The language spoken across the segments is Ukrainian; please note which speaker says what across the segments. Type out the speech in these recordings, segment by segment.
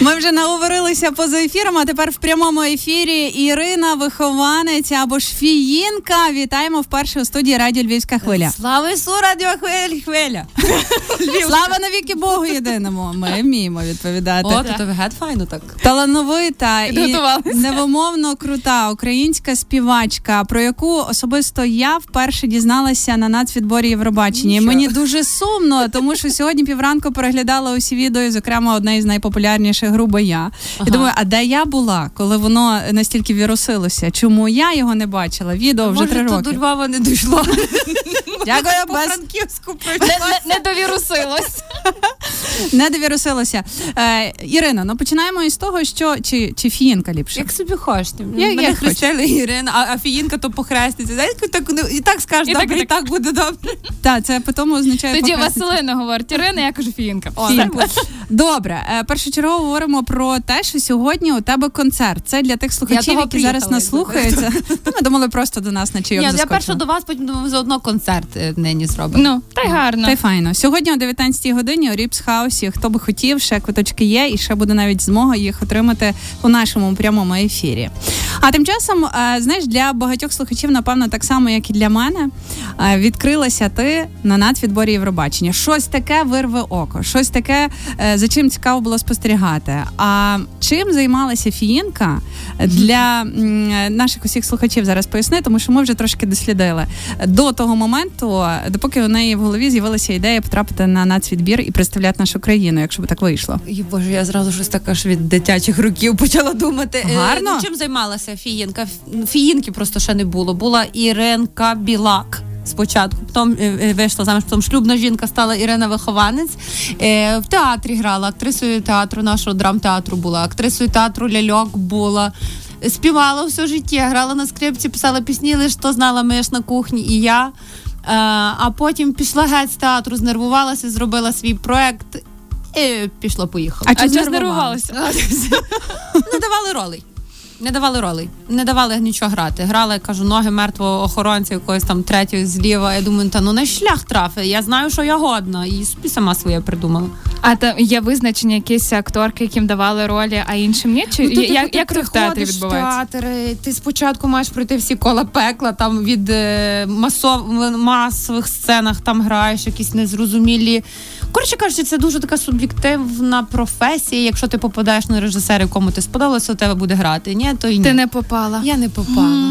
Speaker 1: Ми вже наговорилися поза ефіром, а тепер в прямому ефірі Ірина, вихованець або ж фіїнка. Вітаємо вперше у студії Радіо Львівська хвиля.
Speaker 2: Слава Ісу, радіо хвиль, хвиля.
Speaker 1: Слава навіки Богу єдиному. Ми вміємо відповідати.
Speaker 2: О, то гет файно так.
Speaker 1: Талановита і невимовно крута українська співачка, про яку особисто я вперше дізналася на нацвідборі Євробачення. І мені дуже сумно, тому що сьогодні півранку переглядала усі відео, зокрема, одне із найпопулярніших грубо я. І думаю, а де я була, коли воно настільки вірусилося? Чому я його не бачила? Відео вже
Speaker 2: Може,
Speaker 1: три
Speaker 2: то
Speaker 1: роки.
Speaker 2: до Львова не дійшло.
Speaker 1: Дякую, без
Speaker 3: не довірусилось.
Speaker 1: Не довірусилося. Е, Ірина, ну починаємо із того, що чи, чи фієнка ліпше?
Speaker 2: Як собі хочете.
Speaker 1: Я-
Speaker 2: Мене
Speaker 1: як
Speaker 2: хрестили Ірина, а, а фіїнка то похреститься. Знаєте, так, ну, і так скажеш,
Speaker 3: І так,
Speaker 2: добре,
Speaker 3: і
Speaker 2: і так буде добре.
Speaker 1: Так, це по тому означає
Speaker 3: Тоді
Speaker 1: похреститься.
Speaker 3: Василина говорить Ірина, я кажу.
Speaker 2: О, FIINKA.
Speaker 1: Добре, е, першочергово говоримо про те, що сьогодні у тебе концерт. Це для тих слухачів,
Speaker 2: того
Speaker 1: які зараз
Speaker 2: приїхала,
Speaker 1: нас слухаються. Ну, ми думали просто до нас на
Speaker 2: Ні,
Speaker 1: чайок
Speaker 2: я
Speaker 1: заскочимо.
Speaker 2: перша до вас, потім думаю, заодно концерт е, нині зробимо.
Speaker 3: Ну, та й гарно.
Speaker 1: Та й файно. Сьогодні о 19 годині у Ріпс Хаусі. Хто би хотів, ще квиточки є, і ще буде навіть змога їх отримати у нашому прямому ефірі. А тим часом, е, знаєш, для багатьох слухачів, напевно, так само, як і для мене, е, відкрилася ти на нацвідборі Євробачення. Щось таке вирве око, щось таке, е, за чим цікаво було спостерігати. А чим займалася Фіїнка для наших усіх слухачів зараз поясни, тому що ми вже трошки дослідили до того моменту, допоки у неї в голові з'явилася ідея потрапити на нацвідбір і представляти нашу країну, якщо б так вийшло.
Speaker 2: Ой, Боже, я зразу щось так аж від дитячих років почала думати. Е, ну, чим займалася Фіїнка? Ф- Фіїнки просто ще не було. Була Іренка Білак. Спочатку потім е, е, вийшла заміж, потім шлюбна жінка стала Ірина Вихованець. Е, в театрі грала, актрисою театру нашого драмтеатру була, актрисою театру ляльок була. Співала все життя, грала на скрипці, писала пісні, лише то знала ми ж на кухні і я. Е, а потім пішла геть з театру, знервувалася, зробила свій проект і пішло поїхала.
Speaker 1: А
Speaker 3: А чого
Speaker 1: знервувалася?
Speaker 3: знервувалася?
Speaker 2: Не давали ролей. Не давали ролей, не давали нічого грати. Грала, я кажу, ноги мертвого охоронця, якогось там третього зліва. Я думаю, та ну на шлях трафи. Я знаю, що я годна, і собі сама своє придумала.
Speaker 3: А там є визначення якісь акторки, яким давали ролі, а іншим ні? Чи
Speaker 2: Ну,
Speaker 3: як,
Speaker 2: ти
Speaker 3: як це в театрі відбувається?
Speaker 2: в театр, е, ти спочатку маєш пройти всі кола пекла, там від е, масов, масових сценах там граєш якісь незрозумілі. Коротше кажучи, це дуже така суб'єктивна професія. Якщо ти попадаєш на режисера, якому ти сподобалося, у тебе буде грати. Ні, то й ні.
Speaker 3: Ти не попала.
Speaker 2: Я не попала.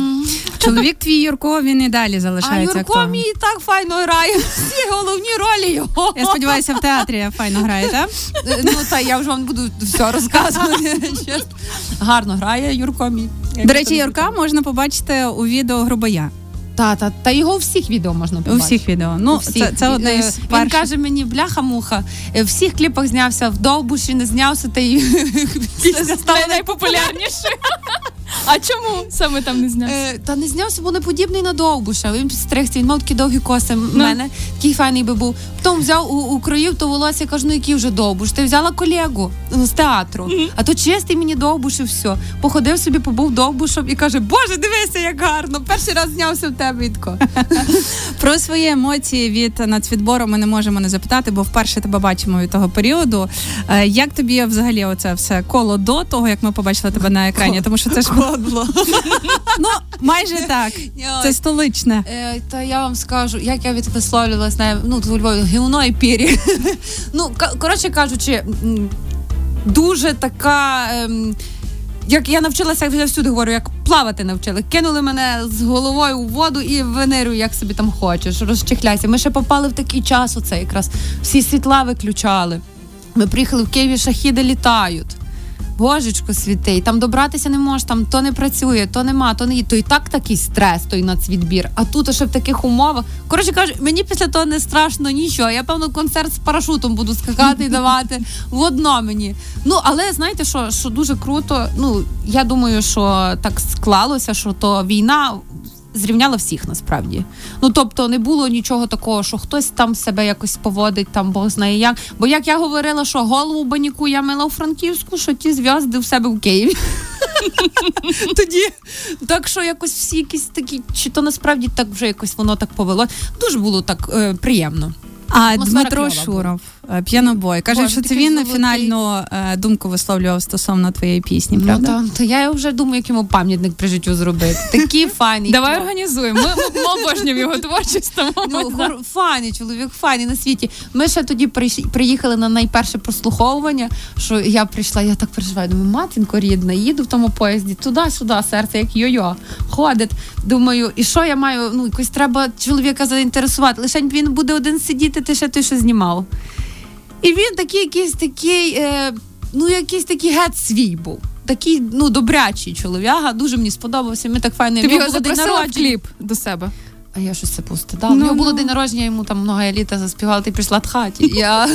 Speaker 1: Чоловік твій Юрко, він і далі
Speaker 2: А
Speaker 1: залишається
Speaker 2: Юрко
Speaker 1: актором.
Speaker 2: мій і так файно грає. Всі головні ролі його.
Speaker 1: Я сподіваюся, в театрі файно грає, так?
Speaker 2: Е, Ну та я вже вам буду все розказувати. Гарно грає Юрко мій.
Speaker 1: До речі, Юрка можна побачити у відео Грубоя.
Speaker 2: Та, та, та його у всіх відео можна
Speaker 1: У всіх відео. Ну,
Speaker 2: У всіх.
Speaker 1: це, це одне
Speaker 2: Е,
Speaker 1: із
Speaker 2: Він
Speaker 1: перших.
Speaker 2: каже мені, бляха-муха, е, в всіх кліпах знявся, в Довбуші не знявся, та й пісня стала
Speaker 3: Най- найпопулярніше. А чому саме там не знявся?
Speaker 2: Е, Та не знявся, бо не подібний на Довбуша. Він підстригся, він мав такі довгі коси в
Speaker 3: Ну.
Speaker 2: мене, такий файний би був. Потім взяв у, укроїв то волосся, кажу, ну який вже Довбуш. Ти взяла колегу з театру, а то чистий мені Довбуш і все. Походив собі, побув Довбушем і каже, Боже, дивися, як гарно. Перший раз знявся в тебе Вітко.
Speaker 1: Про свої емоції від нацвідбору ми не можемо не запитати, бо вперше тебе бачимо від того періоду. Е, Як тобі взагалі оце все коло до того, як ми побачили тебе на екрані? Тому що це ж
Speaker 2: Кодло.
Speaker 1: ну майже так. Це столичне.
Speaker 2: Е, та я вам скажу, як я відвисловлювалась на ну у Львові гівно і пірі. ну коротше кажучи, дуже така. Ем, як я навчилася, я всюди говорю, як плавати навчили. Кинули мене з головою у воду і винирюй, як собі там хочеш, розчихляйся. Ми ще попали в такий час, оце якраз всі світла виключали. Ми приїхали в Києві, шахіди літають. Божечко святий, там добратися не можеш, там то не працює, то нема, то не є. То і так такий стрес, той нацвідбір. А тут ще в таких умовах. Коротше кажу, мені після того не страшно нічого. Я певно концерт з парашутом буду скакати і давати в одно мені. Ну але знаєте, що, що дуже круто. Ну я думаю, що так склалося, що то війна. Зрівняла всіх насправді. Ну тобто не було нічого такого, що хтось там себе якось поводить, там Бог знає як. Бо як я говорила, що голову баніку я мила у Франківську, що ті зв'язки в себе в Києві. Тоді так що якось всі якісь такі, чи то насправді так вже якось воно так повело. Дуже було так е, приємно.
Speaker 1: А Дмитро Шуров. Е, п'янобой. Кажуть, що це він
Speaker 2: золотий.
Speaker 1: фінальну е, думку висловлював стосовно твоєї пісні,
Speaker 2: Ну,
Speaker 1: правда?
Speaker 2: та, та я вже думаю, як йому пам'ятник при життю зробити. Такі фані.
Speaker 3: Давай організуємо. Ми, ми, обожнюємо його творчість. Тому
Speaker 2: Ну, гор- фані, чоловік, фані на світі. Ми ще тоді приїхали на найперше прослуховування, що я прийшла, я так переживаю, думаю, матінко рідна, їду в тому поїзді, туди-сюди, серце, як йо-йо, ходить. Думаю, і що я маю? Ну, якось треба чоловіка заінтересувати. Лише він буде один сидіти, ти ще ти що знімав. І він такий, якийсь такий, е, ну, якийсь такий геть свій був. Такий, ну, добрячий чолов'яга, дуже мені сподобався. Ми так файно
Speaker 3: Ти
Speaker 2: в нього
Speaker 3: його
Speaker 2: було день народження.
Speaker 3: кліп до себе.
Speaker 2: А я щось це пустила.
Speaker 3: Ну,
Speaker 2: У нього було
Speaker 3: ну.
Speaker 2: день народження, йому там много еліта заспівала, ти прийшла в хаті. Я...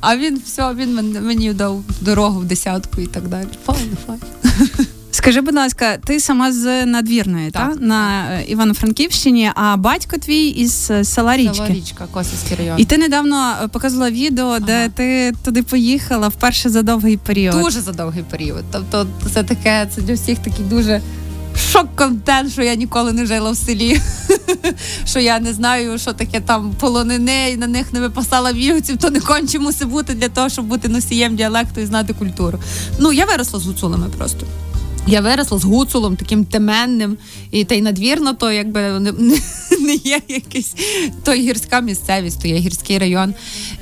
Speaker 2: а він все, він мені дав дорогу в десятку і так далі. Файно, файно.
Speaker 1: Скажи, будь ласка, ти сама з надвірної,
Speaker 2: Так,
Speaker 1: та? на е, Івано-Франківщині, а батько твій із е, села Річки.
Speaker 2: Села Річка, Косівський район.
Speaker 1: І ти недавно е, показувала відео, де
Speaker 2: Ага.
Speaker 1: ти туди поїхала вперше за довгий період.
Speaker 2: Дуже за довгий період. Тобто це таке, це для всіх такий дуже шок-контент, що я ніколи не жила в селі. що я не знаю, що таке там полонини, і на них не випасала вігців, то не конче мусить бути для того, щоб бути носієм діалекту і знати культуру. Ну, я виросла з гуцулами просто. Я виросла з гуцулом, таким теменним, і та й надвірно, то якби не, не, є якийсь то гірська місцевість, то є гірський район.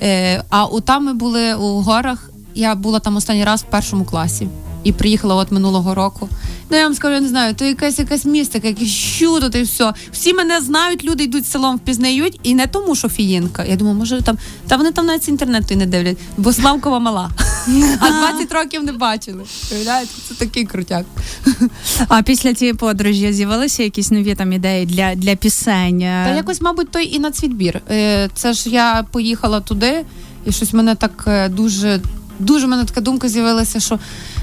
Speaker 2: Е, а у там ми були у горах. Я була там останній раз в першому класі і приїхала от минулого року. Ну я вам скажу, я не знаю, то якась якась містика, якесь чудо, та й все. Всі мене знають, люди йдуть селом, впізнають, і не тому, що фіїнка. Я думаю, може там, та вони там навіть інтернету і не дивлять, бо Славкова мала. А 20 років не бачили. Уявляєте, це такий крутяк.
Speaker 1: А після цієї подорожі з'явилися якісь нові там ідеї для, для пісень? е?
Speaker 2: Та якось, мабуть, той і нацвідбір. цвітбір. Це ж я поїхала туди, і щось мене так е, дуже. Дуже мене така думка з'явилася, що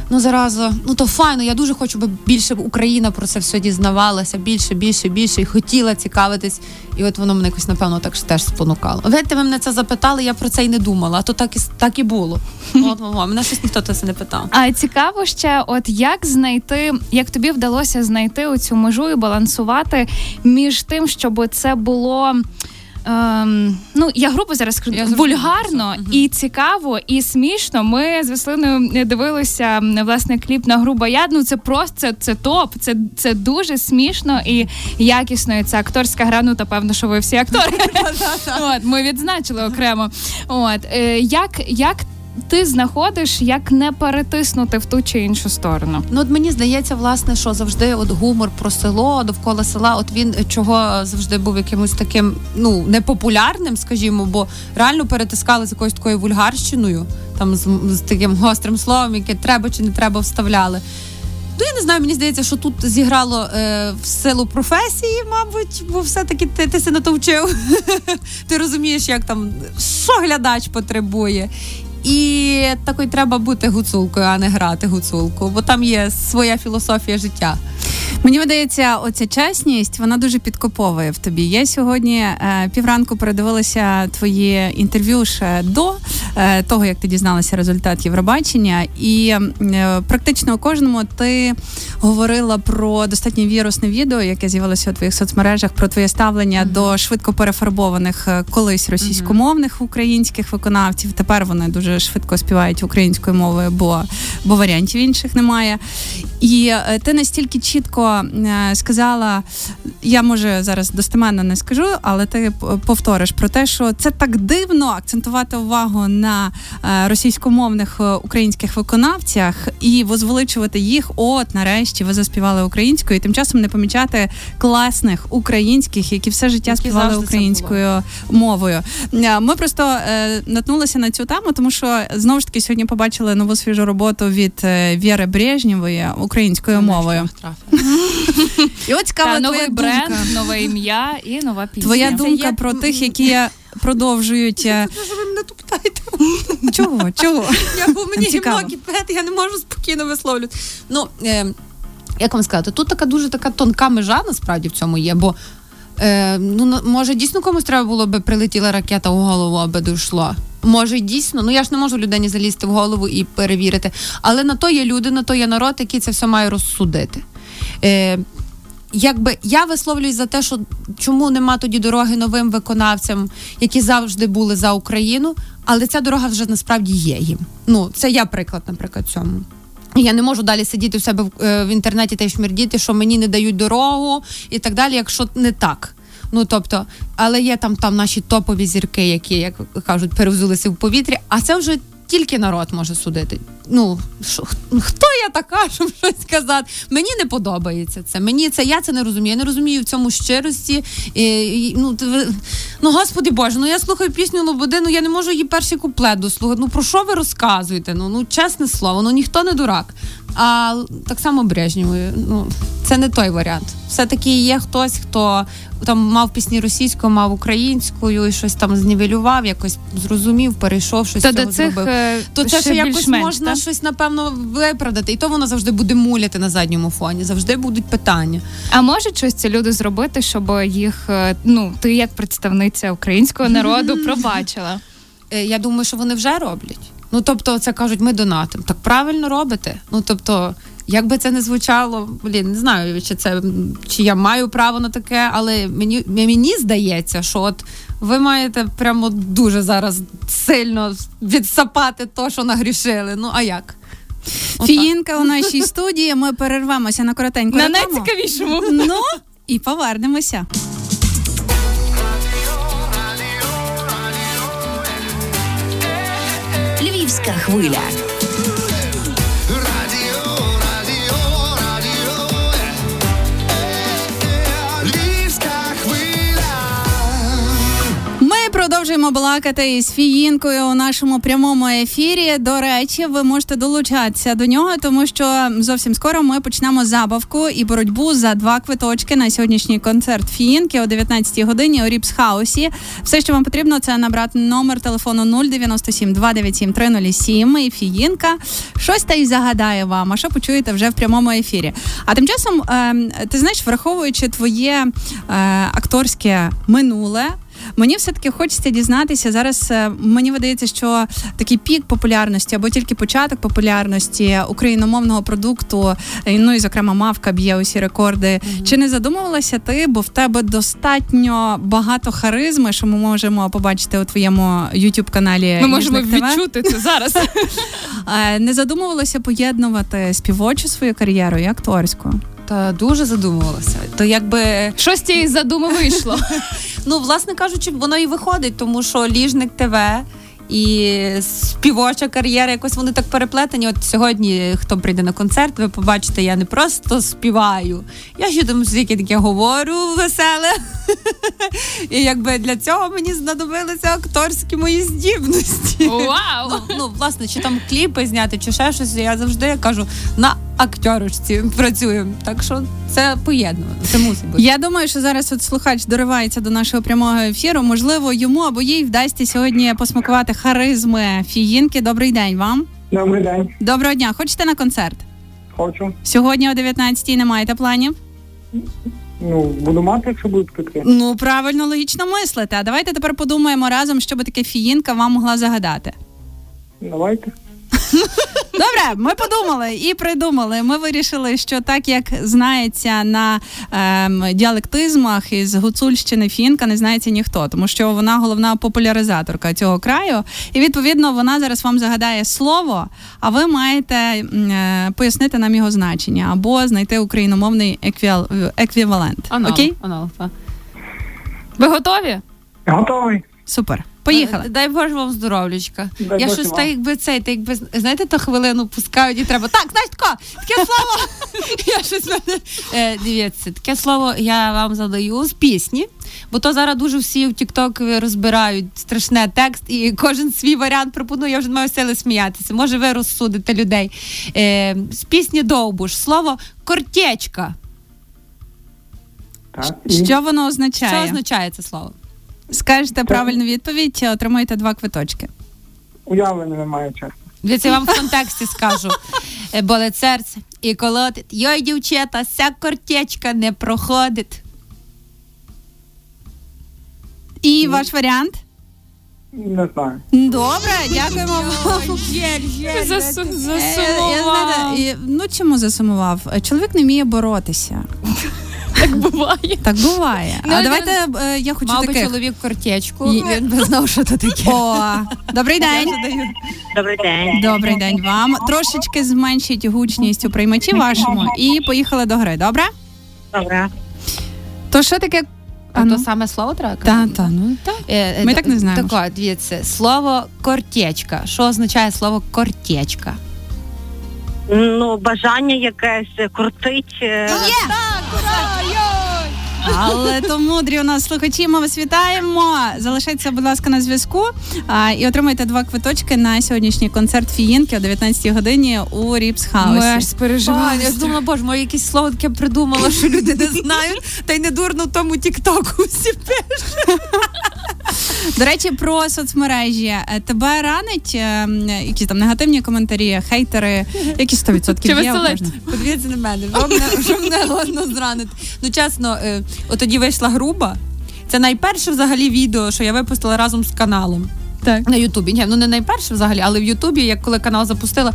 Speaker 2: ну зараза, ну то файно, я дуже хочу, би більше Україна про це все дізнавалася, більше, більше, більше, і хотіла цікавитись. І от воно мене якось, напевно, так теж спонукало. Знаєте, ви мене це запитали, я про це й не думала, а то так і так і було. От, мене щось ніхто це не питав.
Speaker 3: А цікаво ще, от як знайти, як тобі вдалося знайти оцю межу і балансувати між тим, щоб це було. Ем, ну, я грубо зараз скажу
Speaker 2: Я
Speaker 3: вульгарно
Speaker 2: угу.
Speaker 3: І цікаво, і смішно. Ми з Веслиною дивилися власне кліп на грубо яд. Ну це просто це, це топ. Це, це дуже смішно і якісно. І це акторська гра. Ну та певно, що ви всі актори. От ми відзначили окремо. От е, як, як ти знаходиш, як не перетиснути в ту чи іншу сторону?
Speaker 2: Ну, от мені здається, власне, що завжди от гумор про село, довкола села, от він е, чого завжди був якимось таким, ну, непопулярним, скажімо, бо реально перетискали з якоюсь такою вульгарщиною, там з, з таким гострим словом, яке треба чи не треба вставляли. Ну, я не знаю, мені здається, що тут зіграло е, в силу професії, мабуть, бо все-таки ти, ти себе то вчив. ти розумієш, як там, що глядач потребує. І такою треба бути гуцулкою, а не грати гуцулку, бо там є своя філософія життя.
Speaker 1: Мені видається, оця чесність вона дуже підкоповує в тобі. Я сьогодні е, півранку передивилася твої інтерв'ю ще до того, як ти дізналася результат Євробачення, і е, практично у кожному ти говорила про достатньо вірусне відео, яке з'явилося у твоїх соцмережах, про твоє ставлення до швидко перефарбованих е, колись російськомовних українських виконавців. Тепер вони дуже швидко співають українською мовою, бо, бо варіантів інших немає. І е, ти настільки чітко е, сказала, я може зараз достеменно не скажу, але ти повториш про те, що це так дивно акцентувати увагу на е, російськомовних е, українських виконавцях і возвеличувати їх. От нарешті ви заспівали українською, і тим часом не помічати класних українських, які все життя
Speaker 2: Які
Speaker 1: співали українською мовою. Е, Ми просто е, наткнулися на цю тему, тому що знову ж таки сьогодні побачили нову свіжу роботу від Віри Брежнєвої українською мовою. І от цікава
Speaker 3: Та,
Speaker 1: твоя
Speaker 3: новий бренд, нове ім'я і нова пісня.
Speaker 1: Твоя
Speaker 2: Це
Speaker 1: думка
Speaker 2: є-
Speaker 1: про тих, які продовжують. е,
Speaker 2: ви мене туптаєте?
Speaker 1: Чого? Чого?
Speaker 2: Я, бо мені
Speaker 1: Цікаво.
Speaker 2: гімно кипить, я не можу спокійно висловлювати. Ну, е, як вам сказати, тут така дуже така тонка межа насправді в цьому є, бо е, ну, може дійсно комусь треба було би прилетіла ракета в голову, аби дійшла. Може, дійсно, ну я ж не можу людині залізти в голову і перевірити. Але на то є люди, на то є народ, який це все має розсудити. Е, якби я висловлююсь за те, що чому нема тоді дороги новим виконавцям, які завжди були за Україну, але ця дорога вже насправді є їм. Ну, це я приклад, наприклад, цьому. Я не можу далі сидіти у себе в, е, в інтернеті та й шмірдіти, що мені не дають дорогу і так далі, якщо не так. Ну тобто, але є там там наші топові зірки, які, як кажуть, перевзулися в повітрі, а це вже тільки народ може судити. Ну що, хто я така, щоб щось сказати? Мені не подобається це. Мені це я це не розумію. Я не розумію в цьому щирості. І, і, ну, ти- ну господи Боже, ну я слухаю пісню Лободи, ну я не можу її перший куплет дослухати. Ну про що ви розказуєте? Ну ну чесне слово, ну ніхто не дурак. А так само Брежнєву, ну це не той варіант. Все-таки є хтось, хто там мав пісні російською, мав українською і щось там знівелював, якось зрозумів, перейшов щось з цього
Speaker 3: до цих
Speaker 2: зробив.
Speaker 3: е,
Speaker 2: То це ще якось
Speaker 3: більш-менш,
Speaker 2: можна
Speaker 3: так?
Speaker 2: щось напевно виправдати, і то воно завжди буде муляти на задньому фоні. Завжди будуть питання.
Speaker 3: А можуть щось ці люди зробити, щоб їх, е, ну, ти як представниця українського народу пробачила?
Speaker 2: Е, Я думаю, що вони вже роблять. Ну тобто, це кажуть, ми донатимо. Так правильно робите. Ну тобто, як би це не звучало, блін, не знаю, чи це чи я маю право на таке, але мені мені здається, що от ви маєте прямо дуже зараз сильно відсапати то, що нагрішили. Ну а як?
Speaker 1: Фіїнка у нашій студії. Ми перервемося на коротеньку
Speaker 3: На
Speaker 1: рекламу.
Speaker 3: найцікавішому.
Speaker 1: Ну і повернемося.
Speaker 4: Львівська хвиля.
Speaker 1: Продовжуємо балакати із Фіїнкою у нашому прямому ефірі. До речі, ви можете долучатися до нього, тому що зовсім скоро ми почнемо забавку і боротьбу за два квиточки на сьогоднішній концерт Фіїнки о 19-й годині у Ріпс Хаусі. Все, що вам потрібно, це набрати номер телефону 097 297 307 і Фіїнка щось та й загадає вам. А що почуєте вже в прямому ефірі? А тим часом, ем, ти знаєш, враховуючи твоє е, акторське минуле. Мені все-таки хочеться дізнатися зараз. е, Мені видається, що такий пік популярності або тільки початок популярності україномовного продукту, е, ну і зокрема мавка б'є усі рекорди. Чи не задумувалася ти? Бо в тебе достатньо багато харизми, що ми можемо побачити у твоєму youtube каналі
Speaker 3: Ми можемо відчути це зараз.
Speaker 1: Не задумувалася поєднувати співочу свою кар'єру і акторську.
Speaker 2: Та дуже задумувалася. То якби
Speaker 3: Що з цієї задуми вийшло?
Speaker 2: Ну, власне кажучи, воно і виходить, тому що ліжник ТВ і співоча кар'єра, якось вони так переплетені. От сьогодні, хто прийде на концерт, ви побачите, я не просто співаю. Я ще там стільки таке говорю веселе. І якби для цього мені знадобилися акторські мої здібності.
Speaker 3: Вау!
Speaker 2: Ну, ну, власне, чи там кліпи зняти, чи ще щось, я завжди кажу на акторочці працюємо. Так що це поєднано. Це мусить бути.
Speaker 1: Я думаю, що зараз от слухач доривається до нашого прямого ефіру. Можливо, йому або їй вдасться сьогодні посмакувати харизми фіїнки. Добрий день вам.
Speaker 5: Добрий день,
Speaker 1: Доброго дня. Хочете на концерт?
Speaker 5: хочу.
Speaker 1: Сьогодні о 19-й не маєте планів?
Speaker 5: Ну, буду мати, якщо будуть квитки.
Speaker 1: Ну правильно, логічно мислите. А давайте тепер подумаємо разом, що би таке фіїнка вам могла загадати.
Speaker 5: Давайте.
Speaker 1: Добре, ми подумали і придумали. Ми вирішили, що так як знається на ем, діалектизмах із Гуцульщини фінка, не знається ніхто, тому що вона головна популяризаторка цього краю. І відповідно вона зараз вам загадає слово, а ви маєте е, пояснити нам його значення або знайти україномовний еквіал- еквівалент.
Speaker 2: Анал,
Speaker 1: Окей?
Speaker 2: анал.
Speaker 3: Ви готові?
Speaker 5: Готовий.
Speaker 1: Супер. Поїхали.
Speaker 2: Дай Боже вам здоров'ячка. Я щось так, якби цей, так якби знаєте, то хвилину пускають і треба. Так, знаєш тако, таке слово. я щось мене. Е, дивіться, таке слово я вам задаю з пісні, бо то зараз дуже всі в TikTok розбирають страшне текст, і кожен свій варіант пропонує. Я вже не маю сили сміятися. Може, ви розсудите людей. Е, з пісні Довбуш слово кортечка.
Speaker 5: Так. І
Speaker 1: Що воно означає?
Speaker 2: Що
Speaker 1: означає?
Speaker 2: означає це слово?
Speaker 1: Скажете правильну відповідь, отримаєте два квиточки.
Speaker 5: уявлення немає чесно.
Speaker 2: Дивіться, я вам в контексті скажу. Е, Болить серце і колотить. Йой, дівчата, ся кортечка не проходить.
Speaker 1: І ваш варіант?
Speaker 5: Не знаю.
Speaker 1: Добре, дякуємо вам.
Speaker 3: Засу-
Speaker 1: Е, Я, знаєте, і- ну чому засумував? Е, Чоловік не вміє боротися.
Speaker 3: Так буває.
Speaker 1: Так буває.
Speaker 3: Ну,
Speaker 1: а
Speaker 3: я-
Speaker 1: давайте е, я хочу
Speaker 2: Мав би
Speaker 1: таких.
Speaker 2: чоловік кортечку,
Speaker 1: І-
Speaker 2: він би знав, що це таке.
Speaker 1: О, добрий день.
Speaker 4: Добрий день.
Speaker 1: Добрий день вам. Трошечки зменшіть гучність у приймачі вашому і поїхали до гри. Добре?
Speaker 4: Добре.
Speaker 1: То що таке?
Speaker 2: А
Speaker 1: ну.
Speaker 2: то саме слово треба?
Speaker 1: Та, та, ну та.
Speaker 2: Е, е,
Speaker 1: Ми так не знаємо.
Speaker 2: Так, от, дивіться, слово кортечка. Що означає слово кортечка?
Speaker 4: Ну, бажання якесь крутить. е,
Speaker 1: Але то мудрі у нас слухачі. Ми вас вітаємо. Залишайтеся, будь ласка, на зв'язку а, і отримайте два квиточки на сьогоднішній концерт FIINKA о 19 годині у Ріпс
Speaker 3: Ми
Speaker 1: Хаусі.
Speaker 3: аж
Speaker 2: Бань,
Speaker 3: спереживали.
Speaker 2: я думала, боже, моє якесь слово таке придумала, що люди не знають, та й не дурно тому тіктоку всі пишуть.
Speaker 1: До речі, про соцмережі Е, тебе ранить е, якісь там негативні коментарі, хейтери, які 100%
Speaker 3: Чи
Speaker 1: є?
Speaker 2: Подивіться на мене, що мене, годно зранити. Ну чесно, е, от тоді вийшла груба. Це найперше взагалі відео, що я випустила разом з каналом.
Speaker 3: Так.
Speaker 2: На Ютубі. Ні, ну не найперше взагалі, але в Ютубі, як коли канал запустила,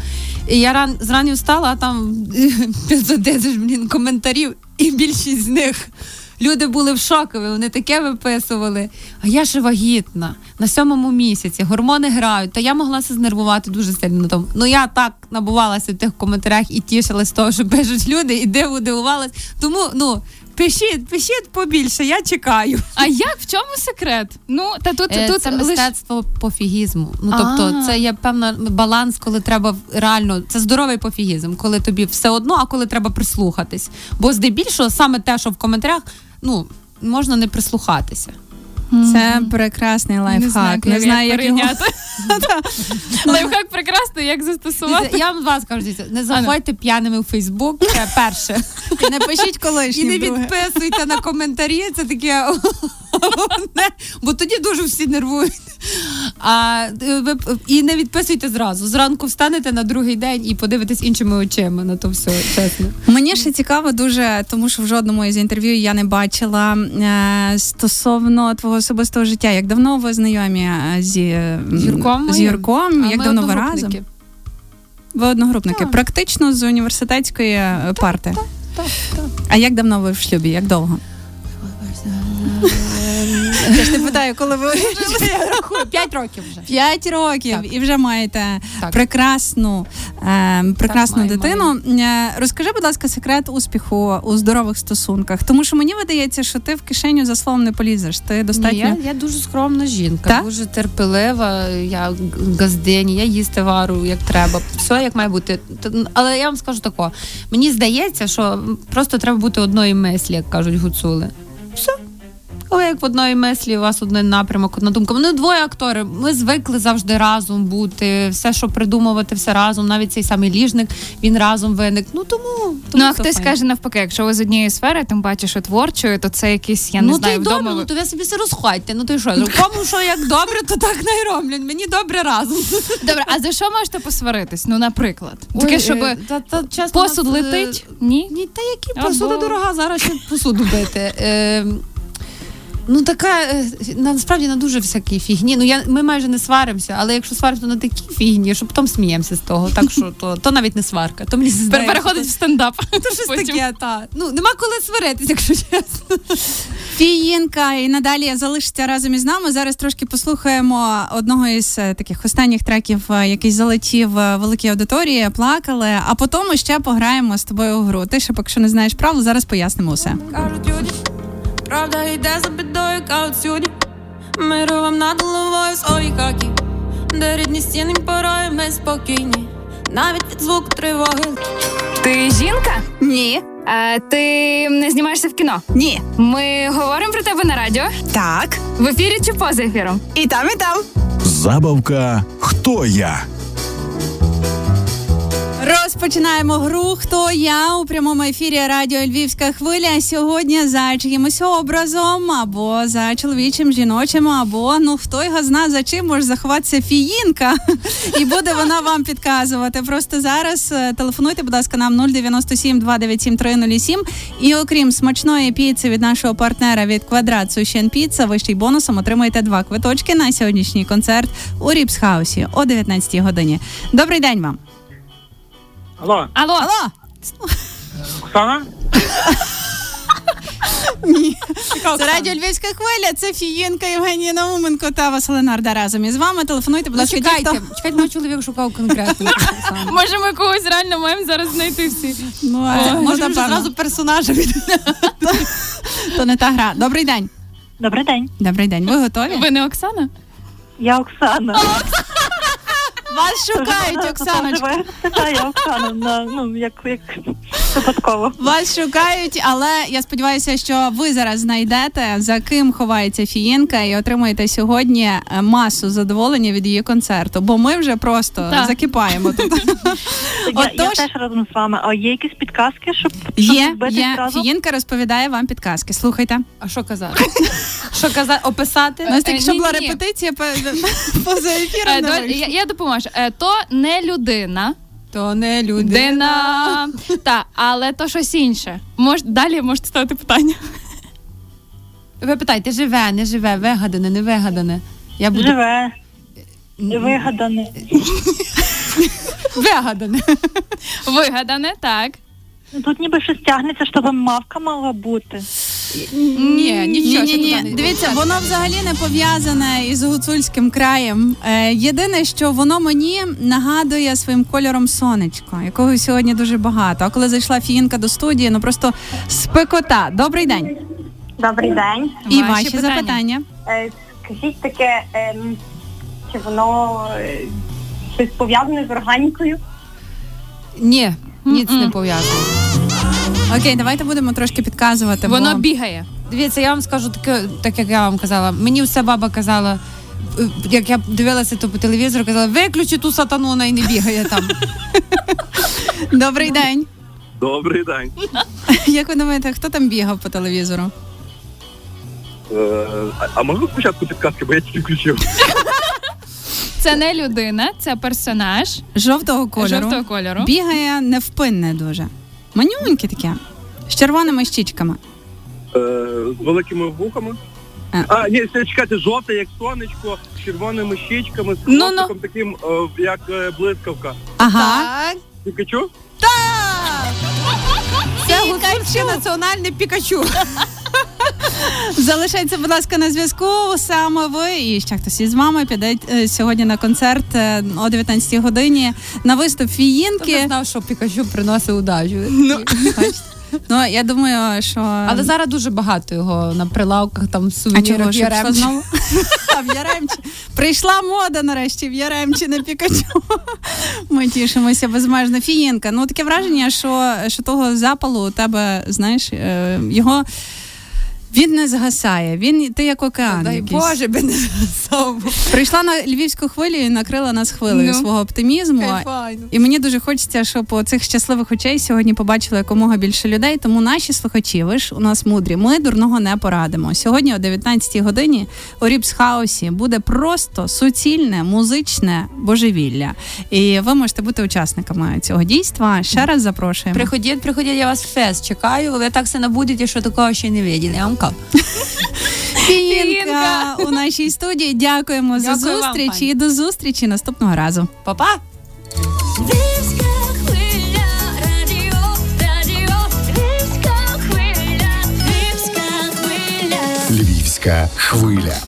Speaker 2: я ран зрані встала, а там 510 блін, коментарів, і більшість з них. Люди були в шокові, вони таке виписували. А я ще вагітна на сьомому місяці, гормони грають. Та я могла се знервувати дуже сильно тому. Ну я так набувалася в тих коментарях і тішилась того, що пишуть люди, і диву дивувалась. Тому ну пишіть, пишіть побільше, я чекаю.
Speaker 3: А як в чому секрет? Ну та тут
Speaker 2: Е,
Speaker 3: тут
Speaker 2: це
Speaker 3: лиш-
Speaker 2: мистецтво пофігізму. Ну тобто,
Speaker 3: А.
Speaker 2: це є певна баланс, коли треба реально це здоровий пофігізм, коли тобі все одно, а коли треба прислухатись. Бо здебільшого саме те, що в коментарях, ну можна не прислухатися.
Speaker 1: Це прекрасний лайфхак. Не знаю, як його.
Speaker 3: Лайфхак прекрасний, як застосувати.
Speaker 2: Я вам вас кажу, не заходьте п'яними у Фейсбук. Це перше.
Speaker 1: не пишіть
Speaker 2: І не відписуйте на коментарі. Це таке бо тоді дуже всі нервують. А е, ви і не відписуйте зразу. Зранку встанете на другий день і подивитесь іншими очима на то все, чесно.
Speaker 1: Мені ще цікаво дуже, тому що в жодному із інтерв'ю я не бачила е, стосовно твого особистого життя. Як давно ви знайомі е, зі
Speaker 2: З Юрком
Speaker 1: З? Юрком?
Speaker 2: А
Speaker 1: Як
Speaker 2: ми
Speaker 1: давно ви разом? Ви одногрупники.
Speaker 2: Так.
Speaker 1: Практично з університетської е, парти.
Speaker 2: Так, так.
Speaker 1: А як давно ви в шлюбі? Як довго? Я ж не питаю, коли ви
Speaker 2: Я рахую, П'ять років вже.
Speaker 1: П'ять років
Speaker 2: Так.
Speaker 1: і вже маєте
Speaker 2: Так.
Speaker 1: прекрасну, е, прекрасну
Speaker 2: маємо,
Speaker 1: дитину. Е, розкажи, будь ласка, секрет успіху у здорових стосунках. Тому що мені видається, що ти в кишеню за словом не полізеш. Ти достатньо.
Speaker 2: Ні, я, я дуже скромна жінка,
Speaker 1: Так?
Speaker 2: дуже терпелива. Я газдені, я їсти вару як треба. Все як має бути. Але я вам скажу тако: мені здається, що просто треба бути одної мислі, як кажуть гуцули. Все. Коли як в одної мислі, у вас один напрямок, одна думка. Вони двоє актори. Ми звикли завжди разом бути, все, що придумувати, все разом. Навіть цей самий ліжник він разом виник. Ну тому, тому
Speaker 3: Ну а хтось скаже навпаки, якщо ви з однієї сфери, тим паче, що творчою, то це якийсь, я не
Speaker 2: ну,
Speaker 3: знаю,
Speaker 2: то й
Speaker 3: вдома.
Speaker 2: ну то ви собі все розходьте. Ну й що? Кому що як добре, то так не роблять. Мені добре разом.
Speaker 3: Добре, а за що можете посваритись? Ну, наприклад, таке, щоб
Speaker 2: е, та, та, чесно,
Speaker 3: посуд
Speaker 2: нас, е,
Speaker 3: летить? Ні?
Speaker 2: Ні, та які
Speaker 3: Або-
Speaker 2: посуда дорога, зараз ще посуду бити. Ну, така е, насправді на дуже всякій фігні. Ну я ми майже не сваримося, але якщо сваримося, на такій фігні, що потім сміємося з того. Так що то, то навіть не сварка. То мені
Speaker 3: Пер-
Speaker 2: здається,
Speaker 3: Переходить в стендап.
Speaker 2: то, щось
Speaker 3: Потім.
Speaker 2: таке, та. Ну нема коли сваритися, якщо чесно.
Speaker 1: Фіїнка і надалі залишиться разом із нами. Зараз трошки послухаємо одного із е, таких останніх треків, е, який залетів в великій аудиторії, плакали. А потім ще пограємо з тобою у гру. Ти ще поки що не знаєш правил, зараз пояснимо усе.
Speaker 6: Правда йде за бідою, сюди. Миру вам над головою свої хаки, де рідні стіни порою ми спокійні, навіть від звуку тривоги.
Speaker 3: Ти жінка?
Speaker 7: Ні,
Speaker 3: А ти не знімаєшся в кіно?
Speaker 7: ні,
Speaker 3: Ми говоримо про тебе на радіо
Speaker 7: так,
Speaker 3: в ефірі чи поза ефіром?
Speaker 7: і там, і там.
Speaker 8: Забавка Хто я?
Speaker 1: Розпочинаємо гру. Хто я у прямому ефірі Радіо Львівська хвиля. Сьогодні за чиїмось образом, або за чоловічим, жіночим, або ну хто його зна за чим може заховатися фіїнка, і буде вона вам підказувати. Просто зараз е, телефонуйте, будь ласка, нам 097 297 307. І окрім смачної піци від нашого партнера від квадрат Sushi and Pizza, ви ще й бонусом отримаєте два квиточки на сьогоднішній концерт у Ріпс Хаусі о 19 годині. Добрий день вам.
Speaker 5: Алло,
Speaker 3: Алло,
Speaker 1: Алло!
Speaker 5: Оксана?
Speaker 1: Ні. Це радіо Львівська хвиля, це FIINKA Євгенія Науменко та Василина Арда разом із вами. Телефонуйте, будь
Speaker 2: Ну,
Speaker 1: ласка, ті,
Speaker 2: чекайте,
Speaker 1: хто-
Speaker 2: чекайте, мій чоловік шукав конкретно.
Speaker 3: Може, ми когось реально маємо зараз знайти всі.
Speaker 1: Ну, а, ну,
Speaker 2: може,
Speaker 1: напевно.
Speaker 2: зразу персонажа від
Speaker 1: то не та гра. Добрий день.
Speaker 4: Добрий день.
Speaker 1: Добрий день. Ви готові?
Speaker 3: Ви не Оксана?
Speaker 4: Я Оксана.
Speaker 1: Вас шукають, Оксаночка.
Speaker 4: Так, я Оксана. на- Ну, як, як випадково.
Speaker 1: Вас шукають, але я сподіваюся, що ви зараз знайдете за ким ховається фієнка і отримаєте сьогодні е, масу задоволення від її концерту. Бо ми вже просто
Speaker 3: Так.
Speaker 1: закипаємо тут.
Speaker 4: Я, я теж разом з вами. А є якісь підказки, щоб,
Speaker 1: Є, є.
Speaker 4: зразу?
Speaker 1: Фієнка розповідає вам підказки. Слухайте.
Speaker 2: А що казати? Що казати? Описати?
Speaker 1: У нас так,
Speaker 3: Е,
Speaker 1: що була репетиція по- поза
Speaker 3: Е,
Speaker 1: ефіром. вийшло.
Speaker 3: я, допоможу. Е, то не людина.
Speaker 2: То не люди.
Speaker 3: Людина. Та, але то щось інше. Мож, далі можете ставити питання.
Speaker 2: Ви питаєте, живе, не живе, вигадане, не вигадане. Я буду
Speaker 4: Живе, вигадане.
Speaker 2: вигадане.
Speaker 3: Вигадане, так.
Speaker 4: Тут ніби щось тягнеться, щоб мавка мала бути.
Speaker 2: Ні, нічого.
Speaker 1: Ні, ні,
Speaker 2: туди
Speaker 1: ні.
Speaker 2: не-
Speaker 1: Дивіться, воно взагалі не пов'язане із гуцульським краєм. Е, єдине, що воно мені нагадує своїм кольором сонечко, якого сьогодні дуже багато. А коли зайшла фіїнка до студії, ну просто спекота. Добрий день.
Speaker 7: Добрий день.
Speaker 1: І
Speaker 3: Ваші
Speaker 1: ваші запитання.
Speaker 7: Е, Скажіть таке, ем, чи воно е, щось пов'язане з органікою?
Speaker 2: Ні, ніц не пов'язано.
Speaker 1: Окей, давайте будемо трошки підказувати.
Speaker 3: Воно
Speaker 1: бо...
Speaker 3: бігає.
Speaker 2: Дивіться, я вам скажу таке, так як я вам казала. Мені все баба казала, е, як я дивилася то по телевізору, казала, виключи ту сатану, вона і не бігає там.
Speaker 1: Добрий день.
Speaker 9: Добрий день.
Speaker 1: Як ви думаєте, хто там бігав по телевізору?
Speaker 9: Е, а- а можна спочатку підказки, бо я тільки включив.
Speaker 3: Це не людина, це персонаж
Speaker 1: Жовтого кольору.
Speaker 3: жовтого кольору.
Speaker 1: Бігає невпинне дуже. Манюньке таке. З червоними щічками.
Speaker 9: Е, з великими вухами.
Speaker 1: А.
Speaker 9: А, ні, це чекайте, жовте, як сонечко, з червоними щічками, з
Speaker 3: Ну-ну.
Speaker 9: таким, е, як е, блискавка.
Speaker 1: Ага.
Speaker 2: Так.
Speaker 9: Пікачу?
Speaker 2: Це гуцульське національне пікачу.
Speaker 1: Залишайте, будь ласка, на зв'язку. Саме ви і ще хтось із вами піде е, сьогодні на концерт е, о 19-й годині на виступ
Speaker 2: не
Speaker 1: фіїнки.
Speaker 2: знав, що пікачу приносить удачу.
Speaker 1: Ну я думаю, що
Speaker 2: Але зараз дуже багато його на прилавках, там
Speaker 1: що
Speaker 2: Яремчі.
Speaker 1: знову? А в Яремчі прийшла мода нарешті в Яремчі на Пікачу. Ми тішимося безмежно. FIINKA. Ну таке враження, що, що того запалу у тебе, знаєш, е, його. Він не згасає. Він ти як океан.
Speaker 2: Дай
Speaker 1: якийсь.
Speaker 2: Боже, би не згасав.
Speaker 1: Прийшла на львівську хвилю і накрила нас хвилею
Speaker 2: Ну.
Speaker 1: свого оптимізму. І мені дуже хочеться, щоб цих щасливих очей сьогодні побачили якомога більше людей. Тому наші слухачі, ви ж у нас мудрі. Ми дурного не порадимо. Сьогодні о 19-й годині у Ріпс Хаусі буде просто суцільне музичне божевілля. І ви можете бути учасниками цього дійства. Ще раз запрошуємо.
Speaker 2: Приходіть, приходіть, я вас в фест чекаю. Ви так все набудете, що такого ще не виділи. Я вам кажу.
Speaker 1: Фієнка у нашій студії. Дякуємо за
Speaker 2: Дякую вам,
Speaker 1: зустріч
Speaker 2: пані.
Speaker 1: і до зустрічі наступного разу.
Speaker 2: Па-па!
Speaker 6: Львівська хвиля, радіо, радіо, Львівська хвиля, Львівська хвиля.
Speaker 8: Львівська хвиля.